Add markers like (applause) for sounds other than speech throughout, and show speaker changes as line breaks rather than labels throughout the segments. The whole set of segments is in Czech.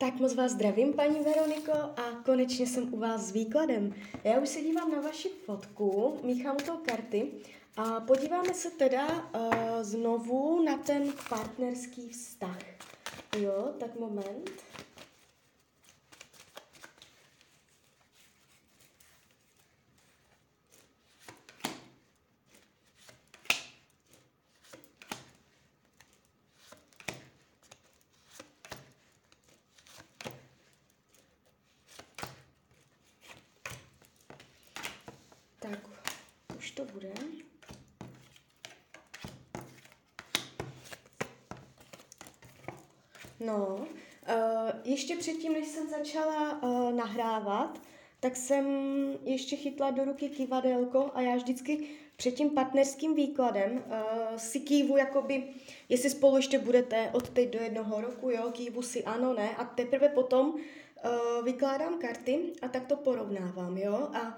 Tak moc vás zdravím, paní Veroniko, a konečně jsem u vás s výkladem. Já už se dívám na vaši fotku, míchám to karty a podíváme se teda uh, znovu na ten partnerský vztah. Jo, tak moment. Tak, už to bude. No, uh, ještě předtím, než jsem začala uh, nahrávat, tak jsem ještě chytla do ruky kivadelko a já vždycky před tím partnerským výkladem uh, si kývu, jakoby, jestli spolu ještě budete od teď do jednoho roku, jo, kývu si ano, ne, a teprve potom uh, vykládám karty a tak to porovnávám, jo, a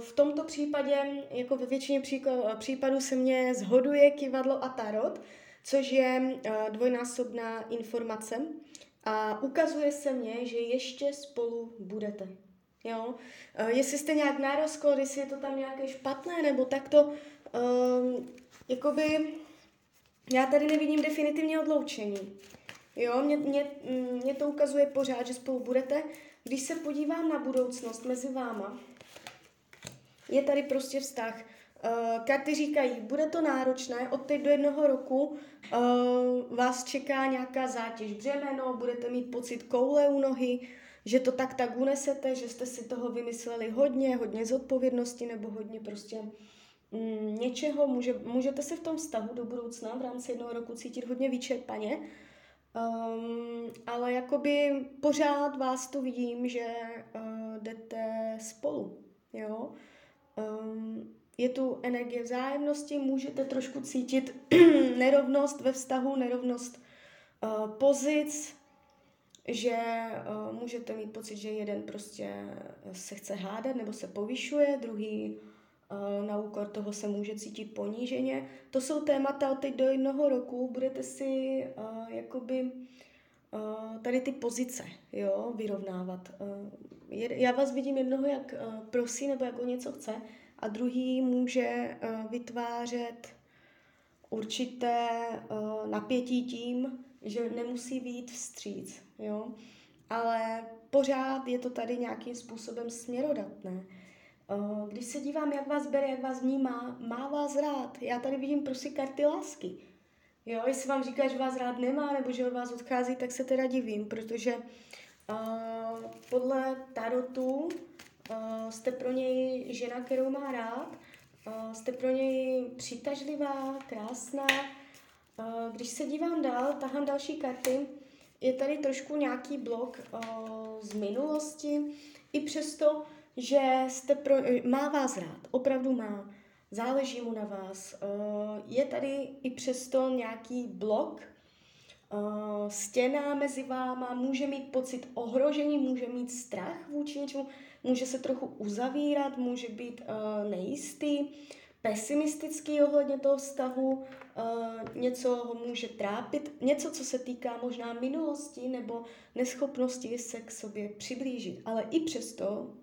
v tomto případě, jako ve většině případů se mě zhoduje kivadlo a tarot, což je uh, dvojnásobná informace a ukazuje se mně, že ještě spolu budete. Jo? Uh, jestli jste nějak na rozchod, jestli je to tam nějaké špatné, nebo takto, uh, jakoby já tady nevidím definitivně odloučení. Jo, mě, mě, mě to ukazuje pořád, že spolu budete. Když se podívám na budoucnost mezi váma, je tady prostě vztah. Uh, karty říkají, bude to náročné, od teď do jednoho roku uh, vás čeká nějaká zátěž, břemeno, budete mít pocit koule u nohy, že to tak tak unesete, že jste si toho vymysleli hodně, hodně zodpovědnosti nebo hodně prostě mm, něčeho. Může, můžete se v tom vztahu do budoucna v rámci jednoho roku cítit hodně vyčerpaně, um, ale jakoby pořád vás tu vidím, že uh, jdete spolu, jo. Um, je tu energie vzájemnosti, můžete trošku cítit (clears throat) nerovnost ve vztahu, nerovnost uh, pozic, že uh, můžete mít pocit, že jeden prostě se chce hádat nebo se povyšuje, druhý uh, na úkor toho se může cítit poníženě. To jsou témata od teď do jednoho roku, budete si uh, jakoby tady ty pozice jo, vyrovnávat. Uh, já vás vidím jednoho, jak uh, prosí nebo jak o něco chce, a druhý může vytvářet určité napětí tím, že nemusí být vstříc, jo. Ale pořád je to tady nějakým způsobem směrodatné. Když se dívám, jak vás bere, jak vás vnímá, má vás rád. Já tady vidím prostě karty lásky. Jo, jestli vám říká, že vás rád nemá, nebo že od vás odchází, tak se teda divím, protože uh, podle tarotu Uh, jste pro něj žena, kterou má rád, uh, jste pro něj přitažlivá, krásná. Uh, když se dívám dál, tahám další karty, je tady trošku nějaký blok uh, z minulosti, i přesto, že jste pro, má vás rád, opravdu má, záleží mu na vás. Uh, je tady i přesto nějaký blok, uh, stěna mezi váma, může mít pocit ohrožení, může mít strach vůči něčemu, může se trochu uzavírat, může být uh, nejistý, pesimistický ohledně toho vztahu, něco ho může trápit, něco, co se týká možná minulosti nebo neschopnosti se k sobě přiblížit. Ale i přesto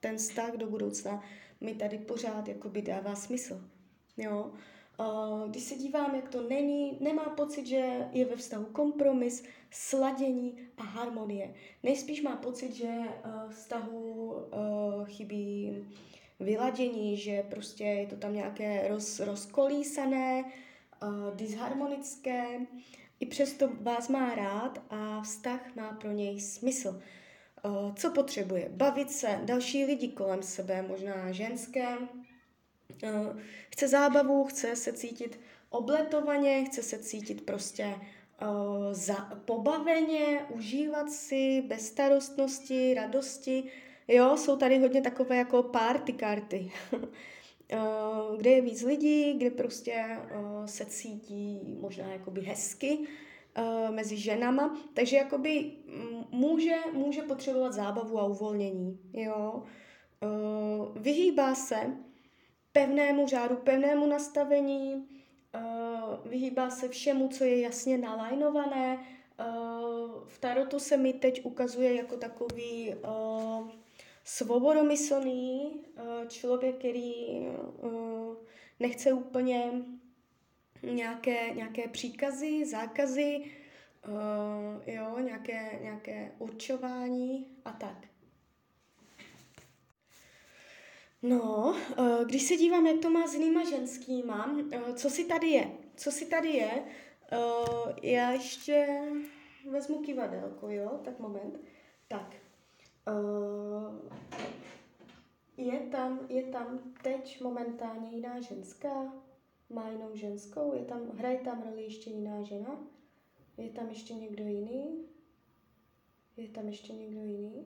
ten vztah do budoucna mi tady pořád jakoby dává smysl. Jo? Když se dívám, jak to není, nemá pocit, že je ve vztahu kompromis, sladění a harmonie. Nejspíš má pocit, že vztahu chybí vyladění, že prostě je to tam nějaké roz, rozkolísané, disharmonické. I přesto vás má rád a vztah má pro něj smysl. Co potřebuje? Bavit se, další lidi kolem sebe, možná ženské, Eh, chce zábavu, chce se cítit obletovaně, chce se cítit prostě uh, za, pobaveně, užívat si, bez starostnosti, radosti. Jo, jsou tady hodně takové jako party karty, (laughs) kde je víc lidí, kde prostě se cítí možná jakoby hezky uh, mezi ženama, takže jakoby může, může potřebovat zábavu a uvolnění, jo. Uh, vyhýbá se pevnému řádu, pevnému nastavení, uh, vyhýbá se všemu, co je jasně nalajnované, v Tarotu se mi teď ukazuje jako takový svobodomyslný člověk, který nechce úplně nějaké, nějaké příkazy, zákazy, uh, jo, nějaké, nějaké určování a tak. No, uh, když se dívám, jak to má s jinýma ženskýma, uh, co si tady je? Co si tady je? Uh, já ještě vezmu kivadelko, jo? Tak moment. Tak. Uh, je tam, je tam teď momentálně jiná ženská? Má jinou ženskou? Je tam, hraje tam roli ještě jiná žena? Je tam ještě někdo jiný? Je tam ještě někdo jiný?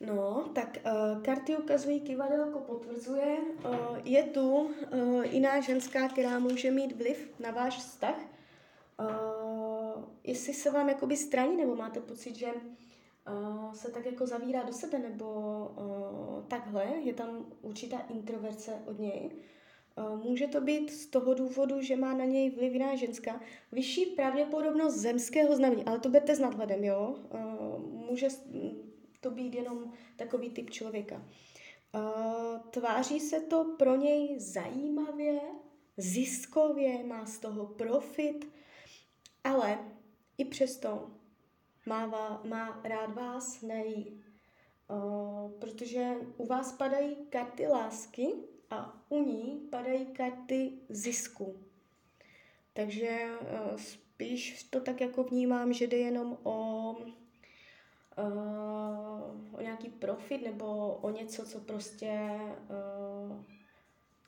No, tak uh, karty ukazují, kivadelko potvrzuje. Uh, je tu uh, jiná ženská, která může mít vliv na váš vztah. Uh, jestli se vám jakoby straní, nebo máte pocit, že uh, se tak jako zavírá do sebe, nebo uh, takhle, je tam určitá introverce od něj. Uh, může to být z toho důvodu, že má na něj vliv jiná ženská. Vyšší pravděpodobnost zemského znamení, ale to berte s nadhledem, jo. Uh, může to být jenom takový typ člověka. Uh, tváří se to pro něj zajímavě, ziskově, má z toho profit, ale i přesto má, má rád vás, nejí. Uh, protože u vás padají karty lásky a u ní padají karty zisku. Takže uh, spíš to tak jako vnímám, že jde jenom o uh, o nějaký profit nebo o něco, co prostě uh,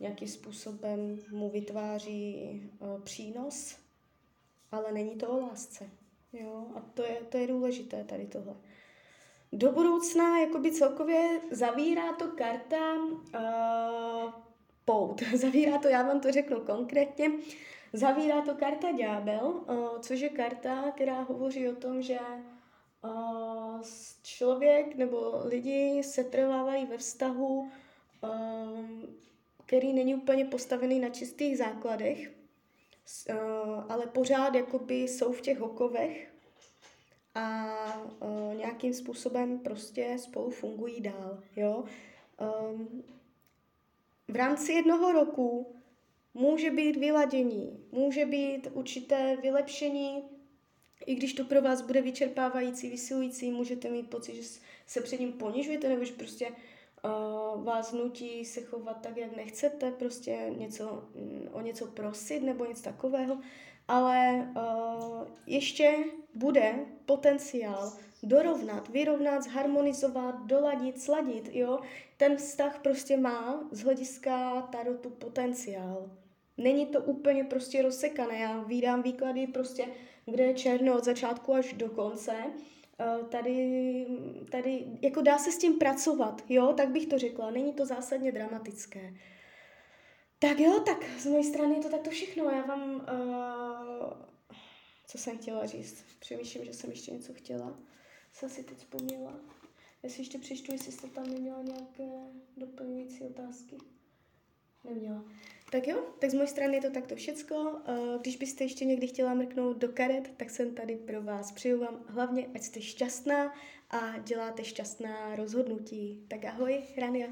nějakým způsobem mu vytváří uh, přínos, ale není to o lásce. Jo? A to je, to je důležité tady tohle. Do budoucna jakoby celkově zavírá to karta uh, pout. (laughs) Zavírá to, já vám to řeknu konkrétně, zavírá to karta ďábel, uh, což je karta, která hovoří o tom, že uh, člověk nebo lidi se trvávají ve vztahu, um, který není úplně postavený na čistých základech, uh, ale pořád jakoby jsou v těch hokovech a uh, nějakým způsobem prostě spolu fungují dál. Jo? Um, v rámci jednoho roku může být vyladění, může být určité vylepšení i když to pro vás bude vyčerpávající, vysilující, můžete mít pocit, že se před ním ponižujete, nebo že prostě uh, vás nutí se chovat tak, jak nechcete, prostě něco, um, o něco prosit nebo něco takového, ale uh, ještě bude potenciál dorovnat, vyrovnat, zharmonizovat, doladit, sladit, jo. Ten vztah prostě má z hlediska tarotu potenciál. Není to úplně prostě rozsekané, já vídám výklady prostě kde je černo od začátku až do konce. Eh, tady, tady, jako dá se s tím pracovat, jo, tak bych to řekla, není to zásadně dramatické. Tak jo, tak z mojej strany je to takto všechno. Já vám, uh, co jsem chtěla říct, přemýšlím, že jsem ještě něco chtěla. Jsem si teď vzpomněla. Já si ještě přečtu, jestli jste tam neměla nějaké doplňující otázky. Neměla. Tak jo, tak z mojej strany je to takto všecko. Eh, když byste ještě někdy chtěla mrknout do karet, tak jsem tady pro vás. Přeju vám hlavně, ať jste šťastná a děláte šťastná rozhodnutí. Tak ahoj, Rania.